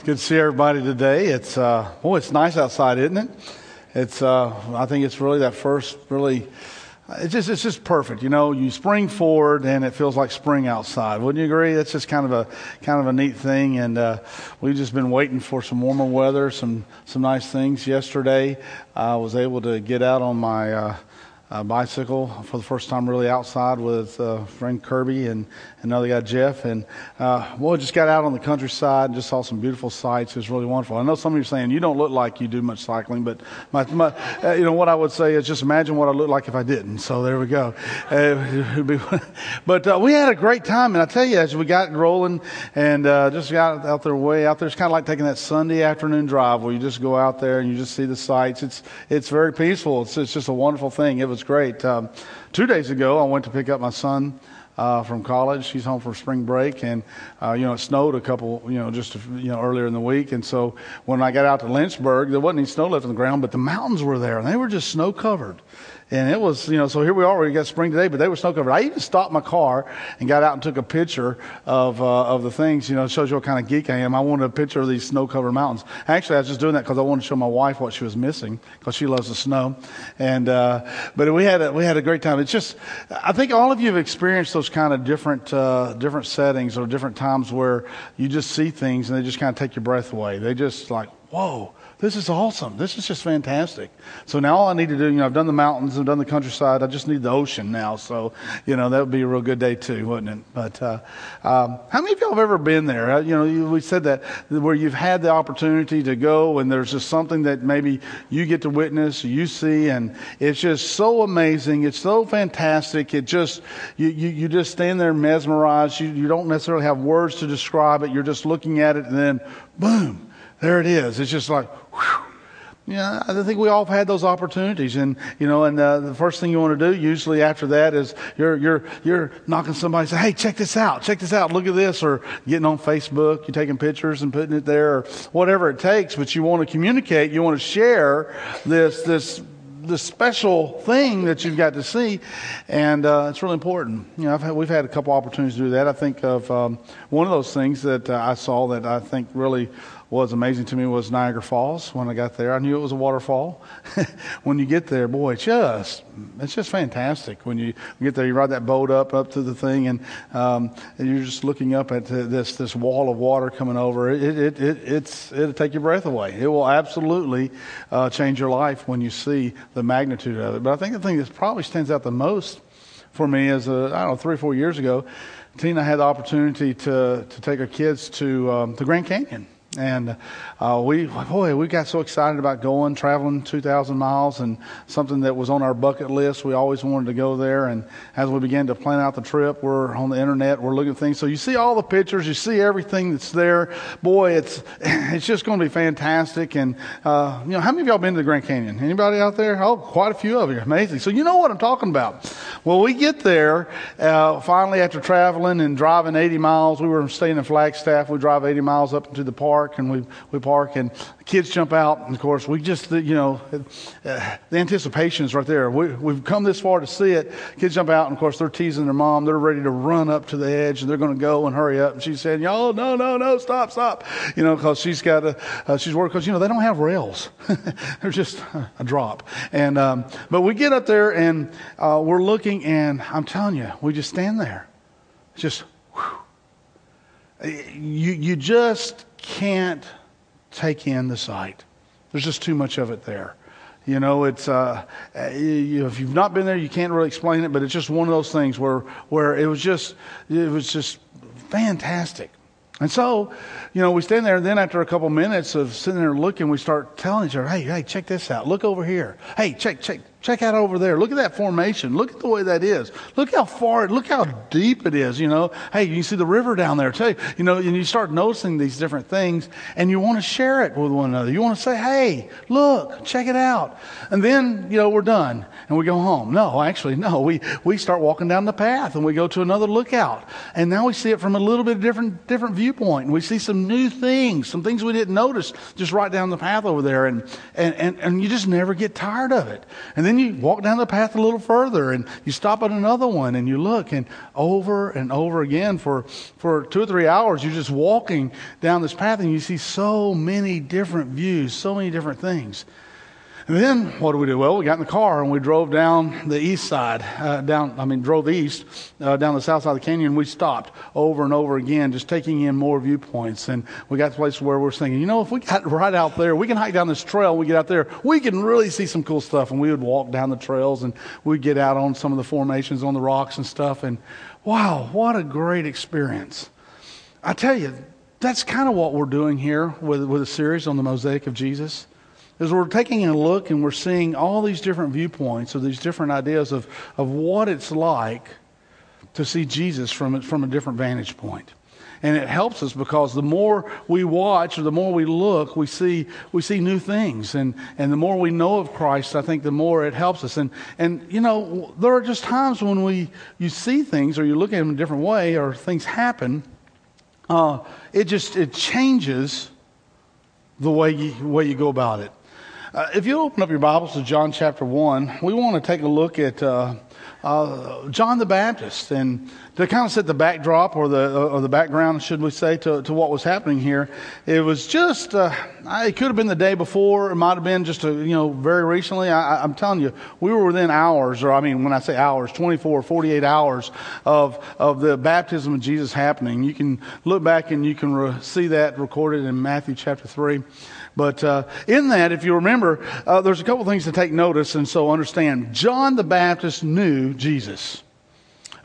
It's good to see everybody today. It's uh, boy, it's nice outside, isn't it? It's uh, I think it's really that first really. It's just it's just perfect, you know. You spring forward and it feels like spring outside. Wouldn't you agree? That's just kind of a kind of a neat thing. And uh, we've just been waiting for some warmer weather, some some nice things. Yesterday, I was able to get out on my bicycle for the first time really outside with uh, friend Kirby and another guy Jeff. And uh, well just got out on the countryside and just saw some beautiful sights. It was really wonderful. I know some of you are saying you don't look like you do much cycling but my, my uh, you know what I would say is just imagine what I look like if I didn't. So there we go. Uh, but uh, we had a great time. And I tell you as we got rolling and uh, just got out there way out there it's kind of like taking that Sunday afternoon drive where you just go out there and you just see the sights. It's it's very peaceful. It's, it's just a wonderful thing. It was great. Um, two days ago, I went to pick up my son uh, from college. He's home for spring break, and uh, you know it snowed a couple, you know, just you know earlier in the week. And so when I got out to Lynchburg, there wasn't any snow left on the ground, but the mountains were there, and they were just snow covered. And it was, you know, so here we are. We got spring today, but they were snow covered. I even stopped my car and got out and took a picture of uh, of the things. You know, it shows you what kind of geek I am. I wanted a picture of these snow covered mountains. Actually, I was just doing that because I wanted to show my wife what she was missing because she loves the snow. And uh, but we had a, we had a great time. It's just, I think all of you have experienced those kind of different uh, different settings or different times where you just see things and they just kind of take your breath away. They just like, whoa this is awesome. This is just fantastic. So now all I need to do, you know, I've done the mountains, I've done the countryside. I just need the ocean now. So, you know, that would be a real good day too, wouldn't it? But uh, um, how many of y'all have ever been there? Uh, you know, we said that where you've had the opportunity to go and there's just something that maybe you get to witness, you see, and it's just so amazing. It's so fantastic. It just, you, you, you just stand there mesmerized. You, you don't necessarily have words to describe it. You're just looking at it and then boom there it is. It's just like, whew. Yeah, I think we all have had those opportunities, and you know, and uh, the first thing you want to do, usually after that, is you're you're you're knocking somebody, say, "Hey, check this out, check this out, look at this," or getting on Facebook, you're taking pictures and putting it there, or whatever it takes. But you want to communicate, you want to share this this the special thing that you've got to see, and uh, it's really important. You know, had, we've had a couple opportunities to do that. I think of um, one of those things that uh, I saw that I think really was amazing to me was Niagara Falls when I got there. I knew it was a waterfall. when you get there, boy, it's just it's just fantastic. When you get there, you ride that boat up up to the thing, and, um, and you're just looking up at this this wall of water coming over. It it, it it's it'll take your breath away. It will absolutely uh, change your life when you see the magnitude of it. But I think the thing that probably stands out the most for me is uh, I don't know three or four years ago, Tina had the opportunity to to take her kids to um, the Grand Canyon and uh, we, boy, we got so excited about going, traveling 2,000 miles, and something that was on our bucket list. We always wanted to go there. And as we began to plan out the trip, we're on the internet, we're looking at things. So you see all the pictures, you see everything that's there. Boy, it's it's just going to be fantastic. And uh, you know, how many of y'all been to the Grand Canyon? Anybody out there? Oh, quite a few of you. Amazing. So you know what I'm talking about. Well, we get there uh, finally after traveling and driving 80 miles. We were staying in Flagstaff. We drive 80 miles up into the park park and we, we park and the kids jump out. And of course, we just, you know, the anticipation is right there. We, we've come this far to see it. Kids jump out and of course they're teasing their mom. They're ready to run up to the edge and they're going to go and hurry up. And she's saying, y'all, no, no, no, stop, stop. You know, cause she's got a, uh, she's worried because, you know, they don't have rails. they're just a drop. And, um, but we get up there and, uh, we're looking and I'm telling you, we just stand there. Just. You, you just can't take in the sight. There's just too much of it there. You know, it's uh, if you've not been there, you can't really explain it. But it's just one of those things where where it was just it was just fantastic. And so, you know, we stand there, and then after a couple minutes of sitting there looking, we start telling each other, "Hey, hey, check this out! Look over here! Hey, check, check, Check out over there. Look at that formation. Look at the way that is. Look how far, it look how deep it is, you know. Hey, you see the river down there too. You know, and you start noticing these different things and you want to share it with one another. You want to say, hey, look, check it out. And then, you know, we're done and we go home. No, actually, no. We, we start walking down the path and we go to another lookout. And now we see it from a little bit different, different viewpoint. And we see some new things, some things we didn't notice just right down the path over there. And, and, and, and you just never get tired of it. And then then you walk down the path a little further and you stop at another one and you look and over and over again for, for two or three hours, you're just walking down this path and you see so many different views, so many different things. And then what do we do? Well, we got in the car and we drove down the east side, uh, down, I mean, drove east, uh, down the south side of the canyon. We stopped over and over again, just taking in more viewpoints. And we got to a place where we're thinking, you know, if we got right out there, we can hike down this trail, we get out there, we can really see some cool stuff. And we would walk down the trails and we'd get out on some of the formations on the rocks and stuff. And wow, what a great experience. I tell you, that's kind of what we're doing here with, with a series on the mosaic of Jesus is we're taking a look and we're seeing all these different viewpoints of these different ideas of, of what it's like to see Jesus from, from a different vantage point. And it helps us because the more we watch or the more we look, we see, we see new things. And, and the more we know of Christ, I think the more it helps us. And, and, you know, there are just times when we, you see things or you look at them a different way or things happen. Uh, it just, it changes the way you, way you go about it. Uh, if you open up your Bibles to John chapter 1, we want to take a look at uh, uh, John the Baptist and to kind of set the backdrop or the, uh, or the background, should we say, to, to what was happening here. It was just, uh, it could have been the day before. It might have been just, a, you know, very recently. I, I'm telling you, we were within hours, or I mean, when I say hours, 24, 48 hours of, of the baptism of Jesus happening. You can look back and you can re- see that recorded in Matthew chapter 3. But uh, in that, if you remember, uh, there's a couple things to take notice and so understand. John the Baptist knew Jesus.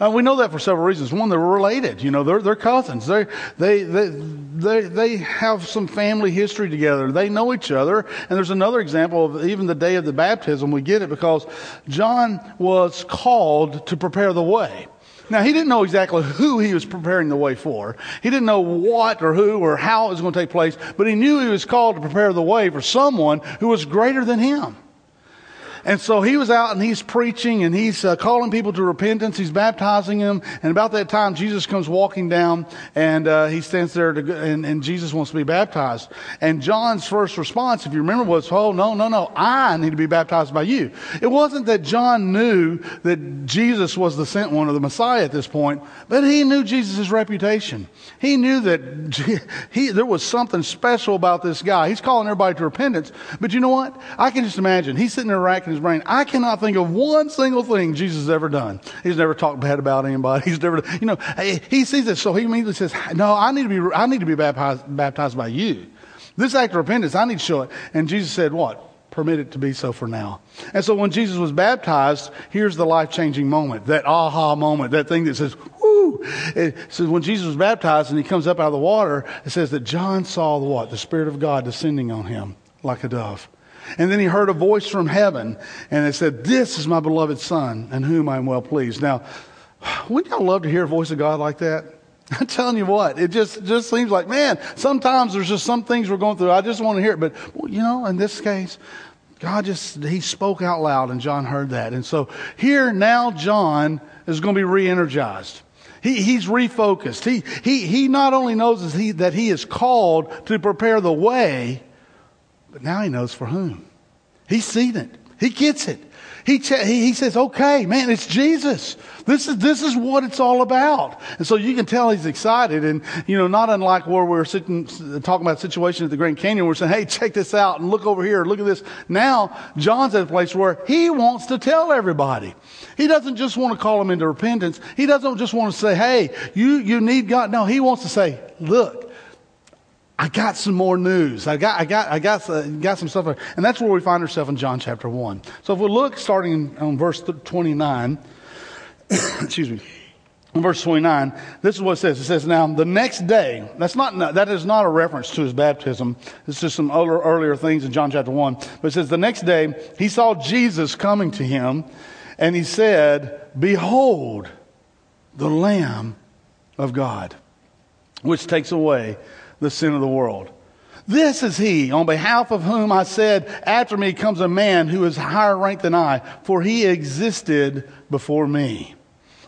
Uh, we know that for several reasons. One, they're related. You know, they're, they're cousins. They, they, they, they, they have some family history together. They know each other. And there's another example of even the day of the baptism. We get it because John was called to prepare the way. Now, he didn't know exactly who he was preparing the way for. He didn't know what or who or how it was going to take place, but he knew he was called to prepare the way for someone who was greater than him. And so he was out and he's preaching and he's uh, calling people to repentance. He's baptizing them. And about that time, Jesus comes walking down and uh, he stands there to, and, and, Jesus wants to be baptized. And John's first response, if you remember, was, "Oh no, no, no! I need to be baptized by you." It wasn't that John knew that Jesus was the sent one or the Messiah at this point, but he knew Jesus' reputation. He knew that he, there was something special about this guy. He's calling everybody to repentance. But you know what? I can just imagine he's sitting there racking his brain. I cannot think of one single thing Jesus has ever done. He's never talked bad about anybody. He's never, you know, eh, he sees this, so he immediately says, "No, I need to be, I need to be baptized, baptized by you. This act of repentance, I need to show it." And Jesus said, "What? Permit it to be so for now." And so when Jesus was baptized, here's the life changing moment, that aha moment, that thing that says, "Whoo!" It says when Jesus was baptized and he comes up out of the water, it says that John saw the what? The Spirit of God descending on him like a dove. And then he heard a voice from heaven, and it said, This is my beloved Son, in whom I am well pleased. Now, wouldn't y'all love to hear a voice of God like that? I'm telling you what, it just, just seems like, man, sometimes there's just some things we're going through. I just want to hear it. But, well, you know, in this case, God just, he spoke out loud, and John heard that. And so here now, John is going to be re energized. He, he's refocused. He, he, he not only knows he, that he is called to prepare the way, but now he knows for whom. He's seen it. He gets it. He, he says, okay, man, it's Jesus. This is, this is what it's all about. And so you can tell he's excited. And, you know, not unlike where we are sitting, talking about situation at the Grand Canyon, we're saying, hey, check this out and look over here, look at this. Now, John's at a place where he wants to tell everybody. He doesn't just want to call them into repentance. He doesn't just want to say, hey, you, you need God. No, he wants to say, look, I got some more news. I got, I got, I got, uh, got some stuff. And that's where we find ourselves in John chapter 1. So if we look starting on verse 29, excuse me, verse 29, this is what it says. It says, Now the next day, that's not, that is not a reference to his baptism. It's just some other, earlier things in John chapter 1. But it says, The next day, he saw Jesus coming to him, and he said, Behold, the Lamb of God, which takes away the sin of the world. This is he on behalf of whom I said, After me comes a man who is higher ranked than I, for he existed before me.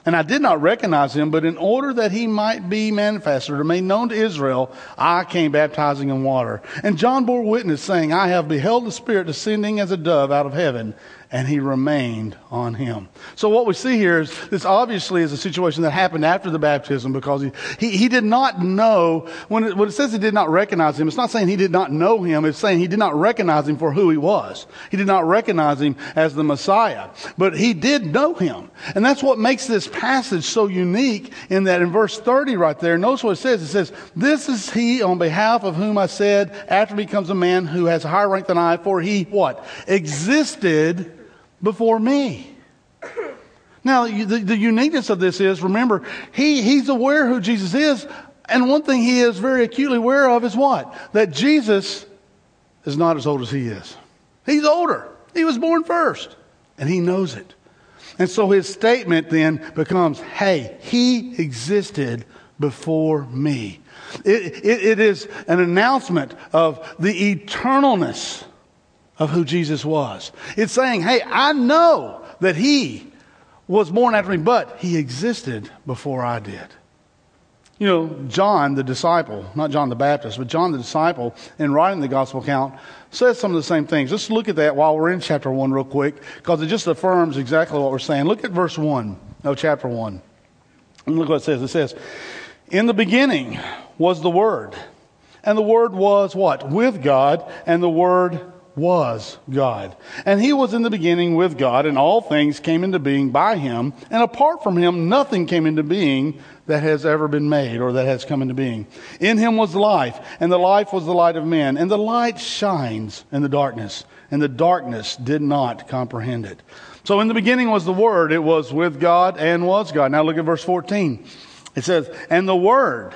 And I did not recognize him, but in order that he might be manifested or made known to Israel, I came baptizing in water. And John bore witness, saying, I have beheld the Spirit descending as a dove out of heaven and he remained on him. So what we see here is this obviously is a situation that happened after the baptism because he, he, he did not know, when it, when it says he did not recognize him, it's not saying he did not know him, it's saying he did not recognize him for who he was. He did not recognize him as the Messiah, but he did know him. And that's what makes this passage so unique in that in verse 30 right there, notice what it says. It says, this is he on behalf of whom I said, after he comes a man who has a higher rank than I, for he, what? Existed before me. Now, the, the uniqueness of this is, remember, he, he's aware who Jesus is. And one thing he is very acutely aware of is what? That Jesus is not as old as he is. He's older. He was born first. And he knows it. And so his statement then becomes, hey, he existed before me. It, it, it is an announcement of the eternalness of who Jesus was. It's saying, hey, I know that he was born after me, but he existed before I did. You know, John the disciple, not John the Baptist, but John the disciple, in writing the gospel account, says some of the same things. Let's look at that while we're in chapter 1 real quick, because it just affirms exactly what we're saying. Look at verse 1 of chapter 1. And look what it says. It says, In the beginning was the Word, and the Word was what? With God, and the Word was God. And he was in the beginning with God, and all things came into being by him. And apart from him, nothing came into being that has ever been made or that has come into being. In him was life, and the life was the light of men. And the light shines in the darkness, and the darkness did not comprehend it. So in the beginning was the Word. It was with God and was God. Now look at verse 14. It says, And the Word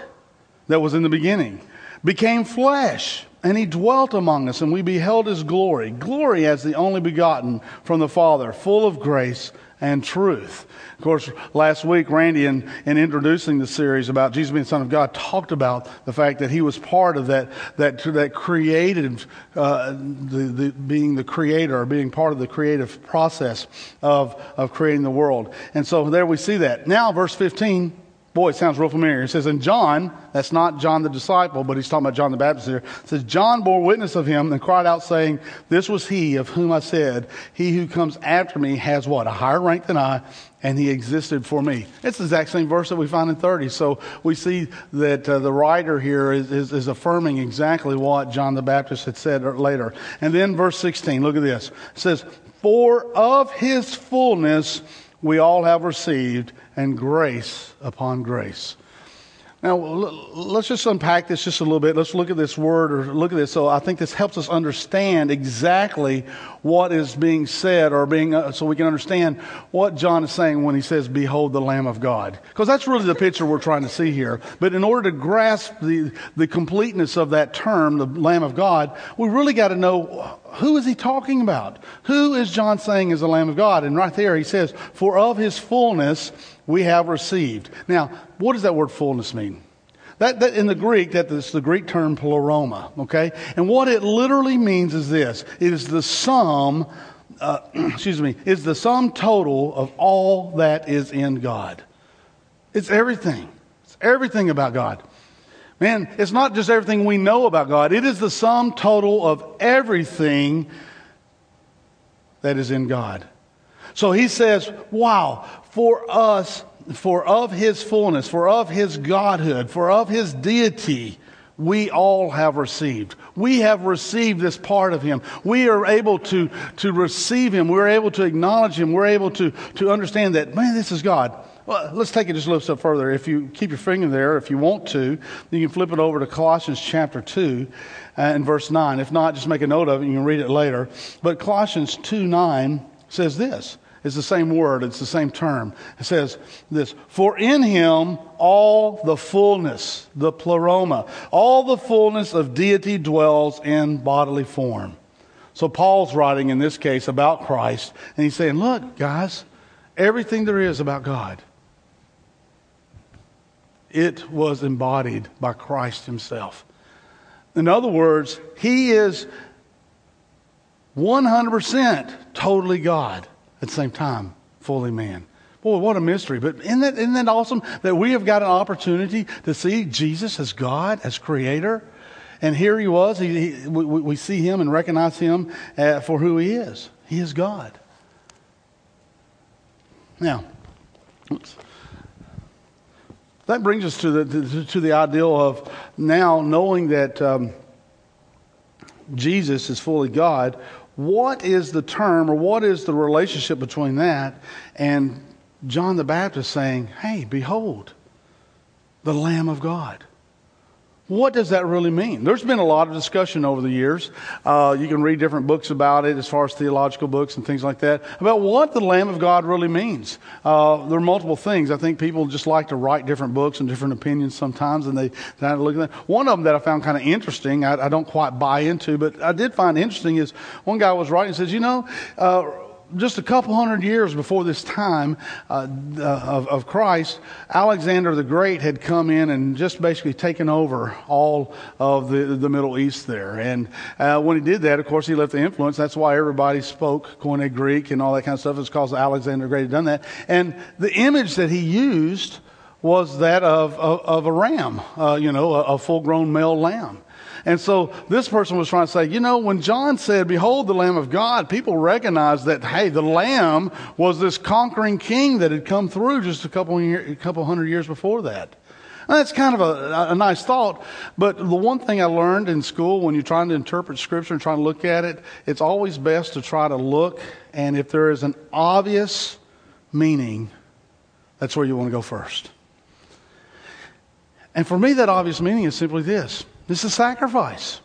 that was in the beginning became flesh and he dwelt among us, and we beheld his glory. Glory as the only begotten from the Father, full of grace and truth. Of course, last week, Randy, in, in introducing the series about Jesus being the Son of God, talked about the fact that he was part of that, that, that creative, uh, the, the, being the creator, or being part of the creative process of, of creating the world. And so there we see that. Now, verse 15 Boy, it sounds real familiar. It says, And John, that's not John the disciple, but he's talking about John the Baptist here. Says, John bore witness of him and cried out, saying, This was he of whom I said, He who comes after me has what? A higher rank than I, and he existed for me. It's the exact same verse that we find in 30. So we see that uh, the writer here is, is, is affirming exactly what John the Baptist had said later. And then verse 16, look at this. It says, For of his fullness we all have received and grace upon grace. Now, let's just unpack this just a little bit. Let's look at this word or look at this. So I think this helps us understand exactly what is being said or being, uh, so we can understand what John is saying when he says, behold the Lamb of God. Because that's really the picture we're trying to see here. But in order to grasp the, the completeness of that term, the Lamb of God, we really got to know who is he talking about? Who is John saying is the Lamb of God? And right there he says, for of his fullness we have received. Now, what does that word fullness mean? That, that in the Greek, that is the Greek term pleroma, okay? And what it literally means is this. It is the sum, uh, excuse me, is the sum total of all that is in God. It's everything. It's everything about God. Man, it's not just everything we know about God. It is the sum total of everything that is in God. So he says, wow, for us, for of his fullness, for of his godhood, for of his deity, we all have received. We have received this part of him. We are able to, to receive him. We're able to acknowledge him. We're able to, to understand that, man, this is God. Well, let's take it just a little step further. If you keep your finger there, if you want to, you can flip it over to Colossians chapter 2 uh, and verse 9. If not, just make a note of it. and You can read it later. But Colossians 2 9 says this it's the same word, it's the same term. It says this For in him all the fullness, the pleroma, all the fullness of deity dwells in bodily form. So Paul's writing in this case about Christ, and he's saying, Look, guys, everything there is about God, it was embodied by Christ himself. In other words, he is 100% totally God at the same time, fully man. Boy, what a mystery. But isn't that, isn't that awesome that we have got an opportunity to see Jesus as God, as creator? And here he was. He, he, we, we, see him and recognize him uh, for who he is. He is God. Now, that brings us to the, to, to the ideal of now knowing that um, Jesus is fully God. What is the term or what is the relationship between that and John the Baptist saying, Hey, behold, the Lamb of God? What does that really mean? There's been a lot of discussion over the years. Uh, you can read different books about it, as far as theological books and things like that, about what the Lamb of God really means. Uh, there are multiple things. I think people just like to write different books and different opinions sometimes, and they kind of look at that. One of them that I found kind of interesting, I, I, don't quite buy into, but I did find interesting is one guy was writing and says, you know, uh, just a couple hundred years before this time uh, of, of, Christ, Alexander the Great had come in and just basically taken over all of the, the Middle East there. And uh, when he did that, of course, he left the influence. That's why everybody spoke Koine Greek and all that kind of stuff. It's because Alexander the Great had done that. And the image that he used was that of, of, of a ram, uh, you know, a, a full grown male lamb. And so this person was trying to say, you know, when John said, Behold the Lamb of God, people recognized that, hey, the Lamb was this conquering king that had come through just a couple, year, a couple hundred years before that. That's kind of a, a nice thought. But the one thing I learned in school when you're trying to interpret Scripture and trying to look at it, it's always best to try to look, and if there is an obvious meaning, that's where you want to go first. And for me, that obvious meaning is simply this it's a sacrifice.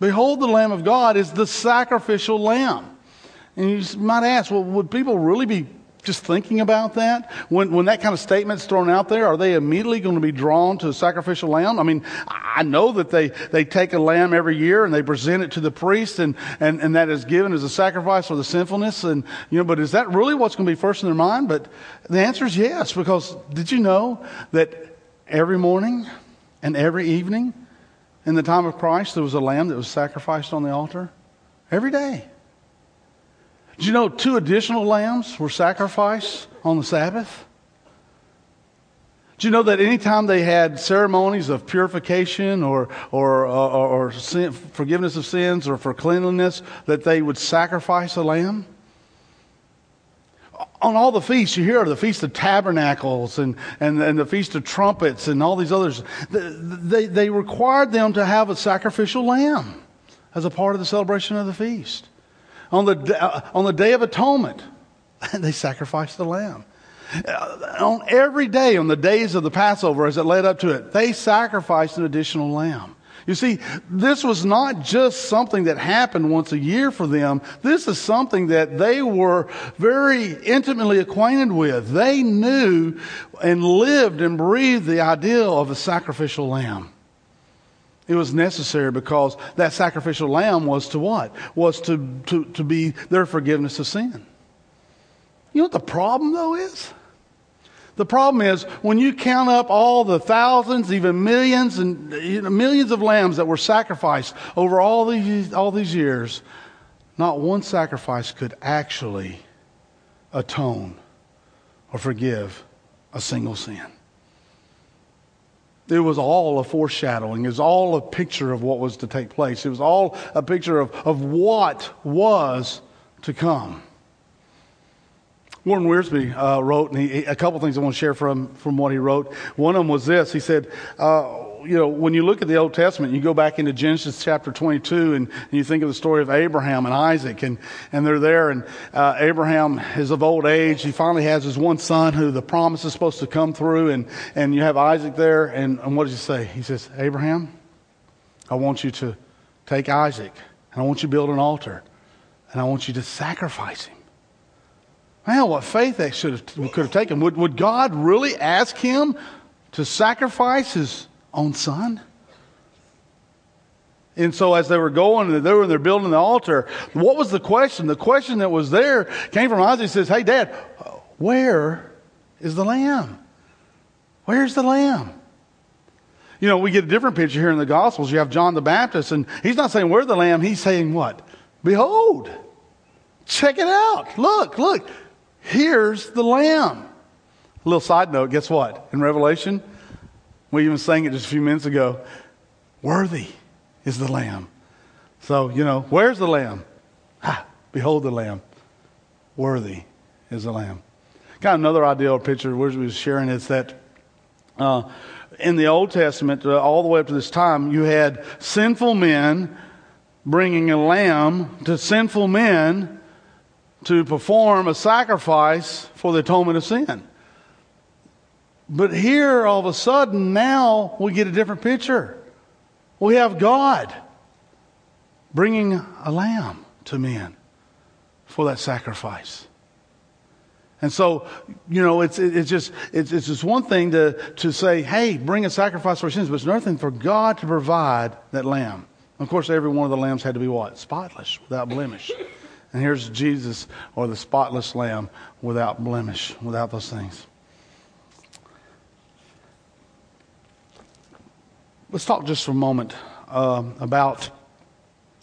Behold, the Lamb of God is the sacrificial lamb. And you might ask, well, would people really be just thinking about that? When, when that kind of statement's thrown out there, are they immediately going to be drawn to a sacrificial lamb? I mean, I know that they, they take a lamb every year and they present it to the priest and, and, and that is given as a sacrifice for the sinfulness. And, you know, but is that really what's going to be first in their mind? But the answer is yes, because did you know that every morning and every evening, in the time of Christ, there was a lamb that was sacrificed on the altar every day. Did you know two additional lambs were sacrificed on the Sabbath? Do you know that anytime they had ceremonies of purification or, or, or, or sin, forgiveness of sins or for cleanliness, that they would sacrifice a lamb? On all the feasts you hear the feast of tabernacles and, and, and the feast of trumpets and all these others they, they required them to have a sacrificial lamb as a part of the celebration of the feast. On the, uh, on the day of atonement they sacrificed the lamb. Uh, on every day on the days of the passover as it led up to it they sacrificed an additional lamb you see, this was not just something that happened once a year for them. This is something that they were very intimately acquainted with. They knew and lived and breathed the ideal of a sacrificial lamb. It was necessary because that sacrificial lamb was to what? Was to, to, to be their forgiveness of sin. You know what the problem, though, is? The problem is when you count up all the thousands, even millions and you know, millions of lambs that were sacrificed over all these, all these years, not one sacrifice could actually atone or forgive a single sin. It was all a foreshadowing. It was all a picture of what was to take place. It was all a picture of, of what was to come. Warren Wiersbe uh, wrote, and he, a couple things I want to share from, from what he wrote. One of them was this. He said, uh, you know, when you look at the Old Testament, you go back into Genesis chapter 22 and, and you think of the story of Abraham and Isaac, and, and they're there, and uh, Abraham is of old age. He finally has his one son who the promise is supposed to come through, and, and you have Isaac there, and, and what does he say? He says, Abraham, I want you to take Isaac, and I want you to build an altar, and I want you to sacrifice him. Man, what faith they should have, could have taken. Would, would God really ask him to sacrifice his own son? And so as they were going, they were they're building the altar. What was the question? The question that was there came from Isaac. He says, "Hey, Dad, where is the lamb? Where's the lamb?" You know, we get a different picture here in the Gospels. You have John the Baptist, and he's not saying, Where's the lamb? He's saying, What? Behold. Check it out. Look, look. Here's the Lamb. A little side note guess what? In Revelation, we even sang it just a few minutes ago. Worthy is the Lamb. So, you know, where's the Lamb? Behold the Lamb. Worthy is the Lamb. Of another idea or picture we was sharing is that uh, in the Old Testament, uh, all the way up to this time, you had sinful men bringing a lamb to sinful men to perform a sacrifice for the atonement of sin. But here, all of a sudden, now we get a different picture. We have God bringing a lamb to men for that sacrifice. And so, you know, it's, it's just, it's, it's just one thing to, to say, hey, bring a sacrifice for sins, but it's another thing for God to provide that lamb. Of course, every one of the lambs had to be what? Spotless, without blemish. And here's Jesus, or the spotless lamb, without blemish, without those things. Let's talk just for a moment uh, about,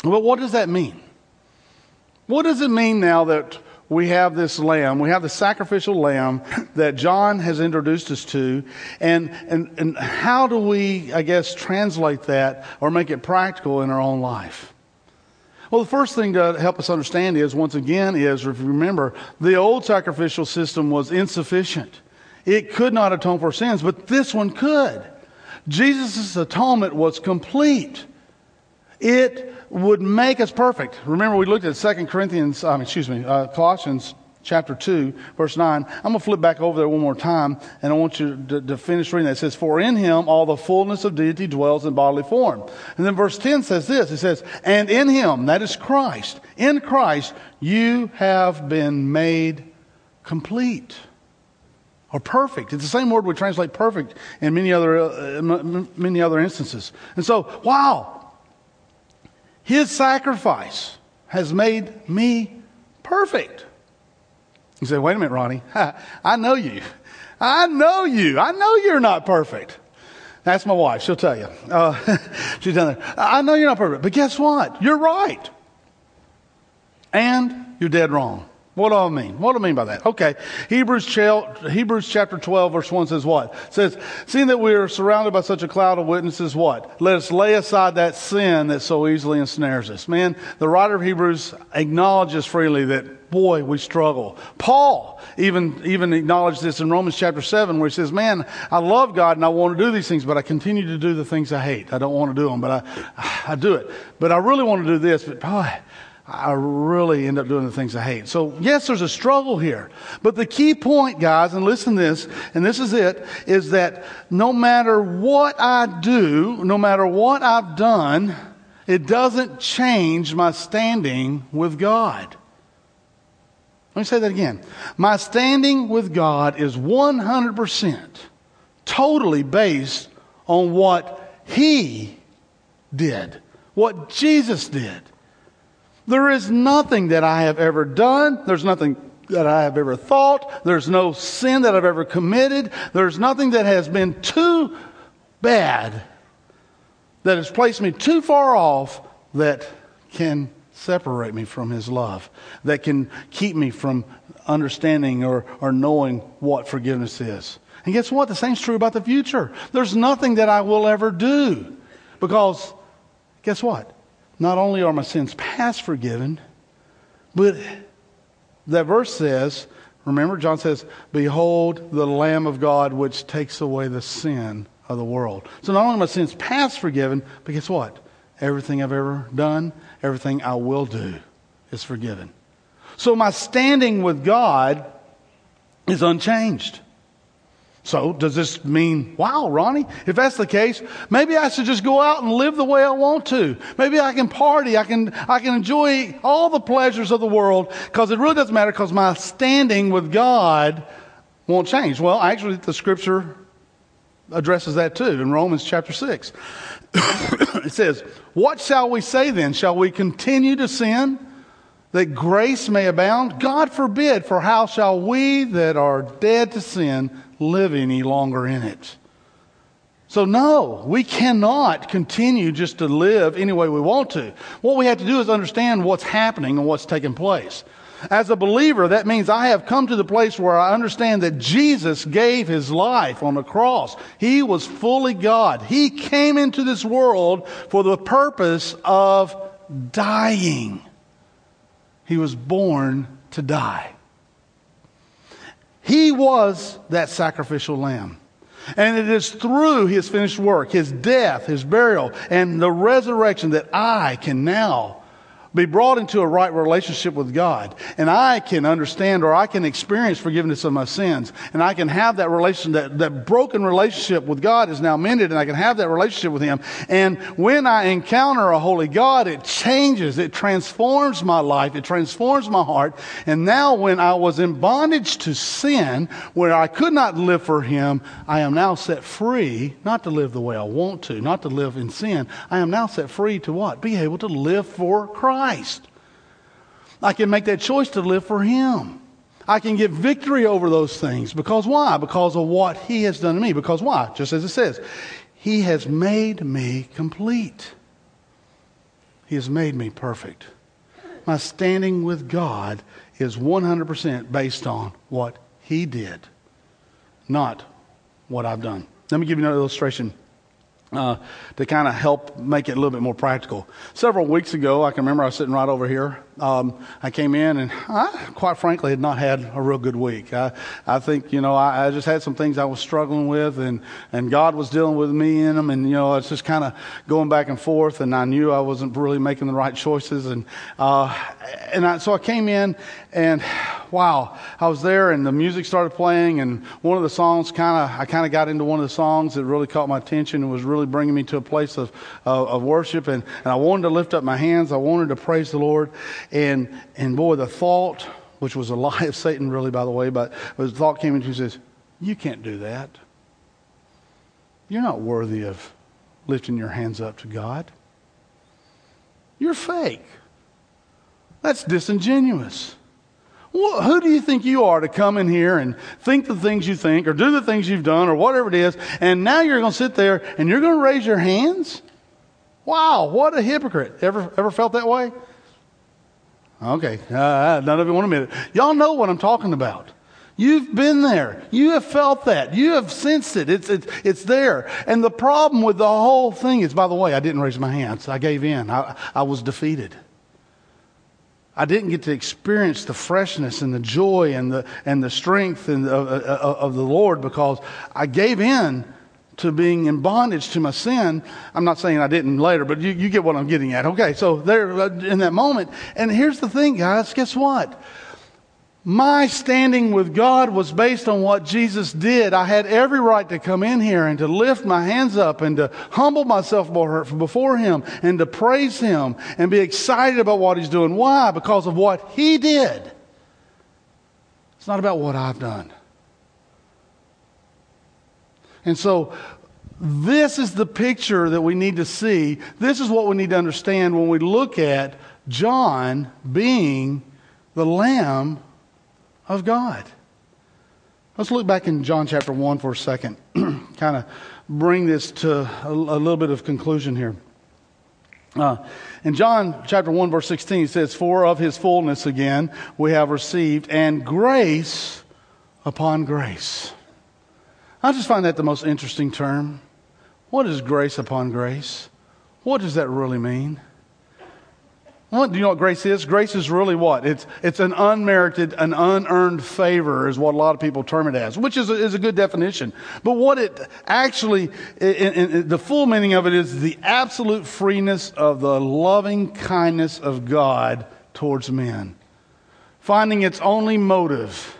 well, what does that mean? What does it mean now that we have this lamb, we have the sacrificial lamb that John has introduced us to, and, and, and how do we, I guess, translate that or make it practical in our own life? Well, the first thing to help us understand is, once again, is if you remember, the old sacrificial system was insufficient. It could not atone for sins, but this one could. Jesus' atonement was complete. It would make us perfect. Remember, we looked at 2 Corinthians, mean, excuse me, uh, Colossians chapter 2, verse 9. I'm going to flip back over there one more time, and I want you to, to, finish reading that. It says, For in him all the fullness of deity dwells in bodily form. And then verse 10 says this it says, And in him, that is Christ, in Christ, you have been made complete or perfect. It's the same word we translate perfect in many other, uh, many other instances. And so, wow, his sacrifice has made me perfect. You say, wait a minute, Ronnie. I know you. I know you. I know you're not perfect. That's my wife. She'll tell you. Uh, she's down there. I know you're not perfect, but guess what? You're right. And you're dead wrong. What do I mean? What do I mean by that? Okay. Hebrews, Hebrews chapter 12 verse 1 says what? It says, seeing that we are surrounded by such a cloud of witnesses, what? Let us lay aside that sin that so easily ensnares us. Man, the writer of Hebrews acknowledges freely that, boy, we struggle. Paul even, even acknowledged this in Romans chapter 7 where he says, man, I love God and I want to do these things, but I continue to do the things I hate. I don't want to do them, but I, I do it. But I really want to do this, but boy, I really end up doing the things I hate. So, yes, there's a struggle here. But the key point, guys, and listen to this, and this is it, is that no matter what I do, no matter what I've done, it doesn't change my standing with God. Let me say that again. My standing with God is 100% totally based on what He did, what Jesus did. There is nothing that I have ever done. There's nothing that I have ever thought. There's no sin that I've ever committed. There's nothing that has been too bad that has placed me too far off that can separate me from His love, that can keep me from understanding or, or knowing what forgiveness is. And guess what? The same's true about the future. There's nothing that I will ever do because guess what? not only are my sins past forgiven, but that verse says, remember, John says, Behold the Lamb of God which takes away the sin of the world. So not only are my sins past forgiven, but guess what? Everything I've ever done, everything I will do is forgiven. So my standing with God is unchanged. So, does this mean, wow, Ronnie, if that's the case, maybe I should just go out and live the way I want to. Maybe I can party, I can, I can enjoy all the pleasures of the world because it really doesn't matter because my standing with God won't change. Well, actually, the scripture addresses that too in Romans chapter 6. it says, What shall we say then? Shall we continue to sin that grace may abound? God forbid, for how shall we that are dead to sin live any longer in it. So, no, we cannot continue just to live any way we want to. What we have to do is understand what's happening and what's taking place. As a believer, that means I have come to the place where I understand that Jesus gave his life on the cross. He was fully God. He came into this world for the purpose of dying. He was born to die. He was that sacrificial lamb. And it is through his finished work, his death, his burial, and the resurrection that I can now be brought into a right relationship with God. And I can understand or I can experience forgiveness of my sins. And I can have that relation, that, that broken relationship with God is now mended and I can have that relationship with Him. And when I encounter a holy God, it changes, it transforms my life, it transforms my heart. And now when I was in bondage to sin, where I could not live for Him, I am now set free, not to live the way I want to, not to live in sin. I am now set free to what? Be able to live for Christ. Christ. I can make that choice to live for Him. I can get victory over those things. Because why? Because of what He has done to me. Because why? Just as it says, He has made me complete. He has made me perfect. My standing with God is 100% based on what He did, not what I've done. Let me give you another illustration uh, to kind of help make it a little bit more practical. Several weeks ago, I can remember I was sitting right over here. Um, I came in and I, quite frankly, had not had a real good week. I, I think, you know, I, I just had some things I was struggling with and, and God was dealing with me in them. And, you know, it's just kind of going back and forth. And I knew I wasn't really making the right choices. And, uh, and I, so I came in and wow, I was there and the music started playing. And one of the songs kind of, I kind of got into one of the songs that really caught my attention and was really bringing me to a place of, of, of worship. And, and I wanted to lift up my hands. I wanted to praise the Lord. And, and boy, the thought, which was a lie of Satan, really, by the way, but the thought came into me says, You can't do that. You're not worthy of lifting your hands up to God. You're fake. That's disingenuous. Well, who do you think you are to come in here and think the things you think or do the things you've done or whatever it is, and now you're going to sit there and you're going to raise your hands? Wow, what a hypocrite. Ever, ever felt that way? Okay, uh, none of you want to admit it. Y'all know what I'm talking about. You've been there. You have felt that. You have sensed it. It's, it's, it's there. And the problem with the whole thing is, by the way, I didn't raise my hands. I gave in. I, I was defeated. I didn't get to experience the freshness and the joy and the, and the strength and uh of the Lord because I gave in to being in bondage to my sin. I'm not saying I didn't later, but you, you get what I'm getting at. Okay, so there in that moment. And here's the thing, guys. Guess what? My standing with God was based on what Jesus did. I had every right to come in here and to lift my hands up and to humble myself before Him and to praise Him and be excited about what He's doing. Why? Because of what He did. It's not about what I've done. And so, this is the picture that we need to see. This is what we need to understand when we look at John being the Lamb of God. Let's look back in John chapter 1 for a second, kind of bring this to a, a, little bit of conclusion here. Uh, in John chapter 1, verse 16, it says, For of his fullness again we have received, and grace upon grace. I just find that the most interesting term. What is grace upon grace? What does that really mean? Well, do you know what grace is? Grace is really what? It's, it's an unmerited, an unearned favor, is what a lot of people term it as, which is a, is a good definition. But what it actually, in, in, the full meaning of it is the absolute freeness of the loving kindness of God towards men, finding its only motive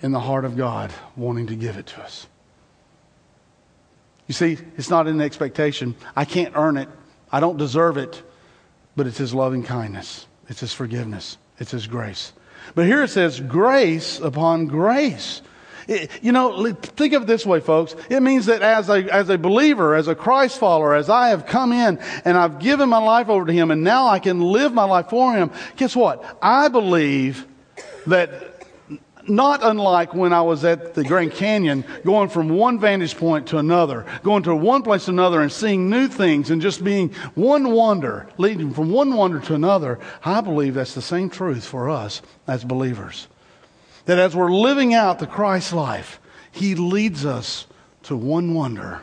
in the heart of God wanting to give it to us. You see, it's not an expectation. I can't earn it. I don't deserve it, but it's His loving kindness. It's His forgiveness. It's His grace. But here it says grace upon grace. It, you know, think of it this way, folks. It means that as a, as a believer, as a Christ follower, as I have come in and I've given my life over to Him and now I can live my life for Him, guess what? I believe that not unlike when I was at the Grand Canyon, going from one vantage point to another, going to one place to another and seeing new things and just being one wonder, leading from one wonder to another. I believe that's the same truth for us as believers. That as we're living out the Christ life, He leads us to one wonder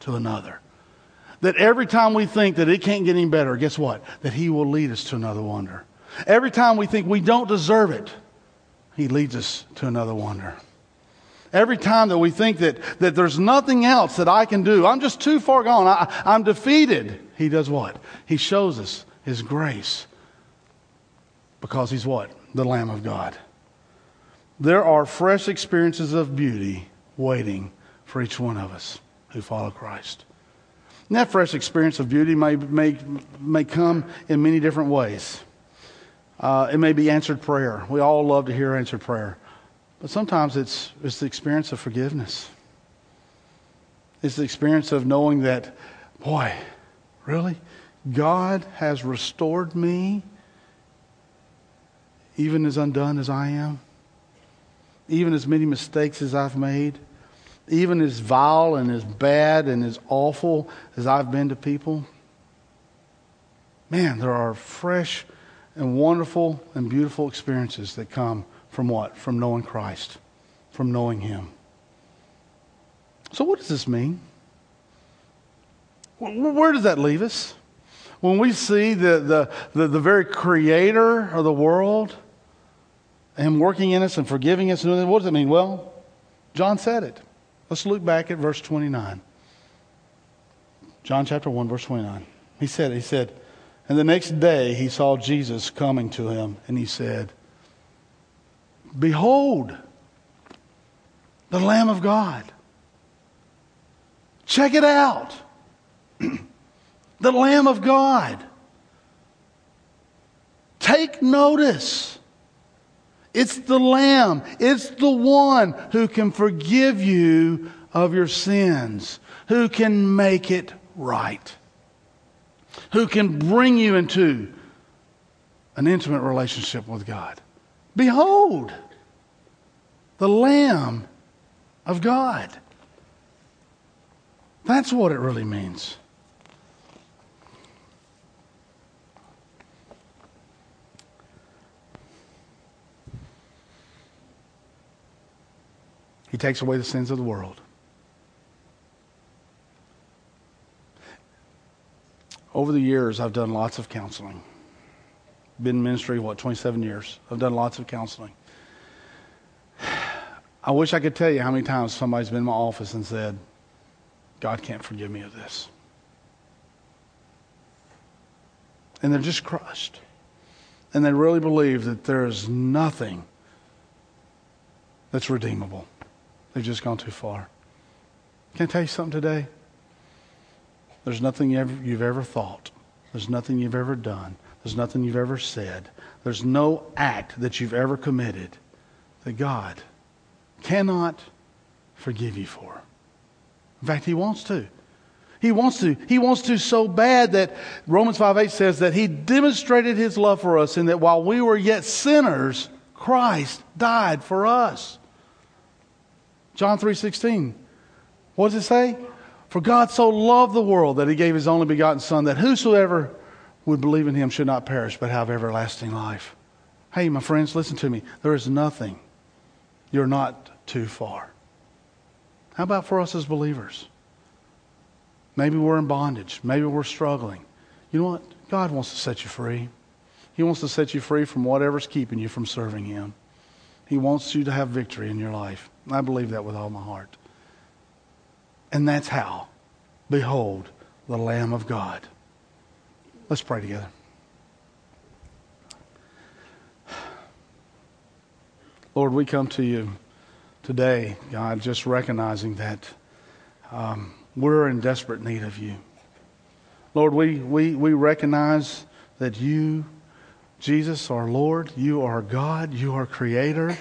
to another. That every time we think that it can't get any better, guess what? That He will lead us to another wonder. Every time we think we don't deserve it, He leads us to another wonder. Every time that we think that, that there's nothing else that I can do, I'm just too far gone, I, I'm defeated, He does what? He shows us His grace. Because He's what? The Lamb of God. There are fresh experiences of beauty waiting for each one of us who follow Christ. And that fresh experience of beauty may, may, may come in many different ways. Uh, it may be answered prayer. We all love to hear answered prayer. But sometimes it's, it's the experience of forgiveness. It's the experience of knowing that, boy, really? God has restored me even as undone as I am, even as many mistakes as I've made even as vile and as bad and as awful as I've been to people, man, there are fresh and wonderful and beautiful experiences that come from what? From knowing Christ, from knowing Him. So, what does this mean? Where does that leave us? When we see the, the, the, the very creator of the world, Him working in us and forgiving us, and what does it mean? Well, John said it. Let's look back at verse 29. John chapter 1, verse 29. He said, He said, and the next day he saw Jesus coming to him, and he said, Behold, the Lamb of God. Check it out. the Lamb of God. Take notice. It's the Lamb. It's the one who can forgive you of your sins, who can make it right, who can bring you into an intimate relationship with God. Behold, the Lamb of God. That's what it really means. He takes away the sins of the world. Over the years, I've done lots of counseling. Been in ministry, what, 27 years. I've done lots of counseling. I wish I could tell you how many times somebody's been in my office and said, God can't forgive me of this. And they're just crushed. And they really believe that there is nothing that's redeemable. They've just gone too far. Can I tell you something today? There's nothing you've ever thought. There's nothing you've ever done. There's nothing you've ever said. There's no act that you've ever committed that God cannot forgive you for. In fact, He wants to. He wants to. He wants to so bad that Romans 5 8 says that He demonstrated His love for us in that while we were yet sinners, Christ died for us. John 3:16. What does it say? For God so loved the world that he gave his only begotten son that whosoever would believe in him should not perish but have everlasting life. Hey, my friends, listen to me. There is nothing. You're not too far. How about for us as believers? Maybe we're in bondage. Maybe we're struggling. You know what? God wants to set you free. He wants to set you free from whatever's keeping you from serving Him. He wants you to have victory in your life. I believe that with all my heart. And that's how. Behold, the Lamb of God. Let's pray together. Lord, we come to you today, God, just recognizing that um, we're in desperate need of you. Lord, we, we, we recognize that you, Jesus, our Lord, you are God, you are Creator.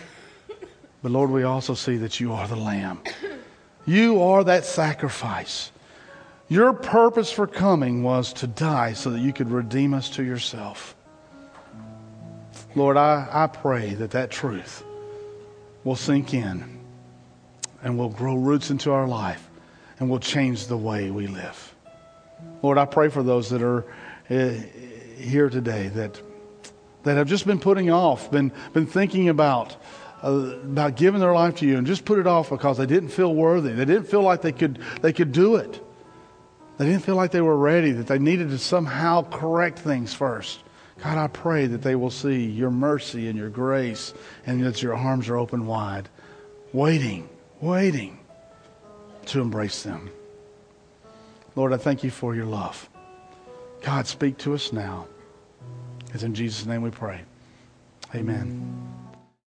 But Lord, we also see that you are the Lamb. You are that sacrifice. Your purpose for coming was to die so that you could redeem us to yourself. Lord, I, I pray that that truth will sink in and will grow roots into our life and will change the way we live. Lord, I pray for those that are uh, here today that, that have just been putting off, been, been thinking about Uh, about giving their life to you and just put it off because they didn't feel worthy. They didn't feel like they could, they could do it. They didn't feel like they were ready, that they needed to somehow correct things first. God, I pray that they will see your mercy and your grace and that your arms are open wide, waiting, waiting to embrace them. Lord, I thank you for your love. God, speak to us now. It's in Jesus' name we pray. Amen.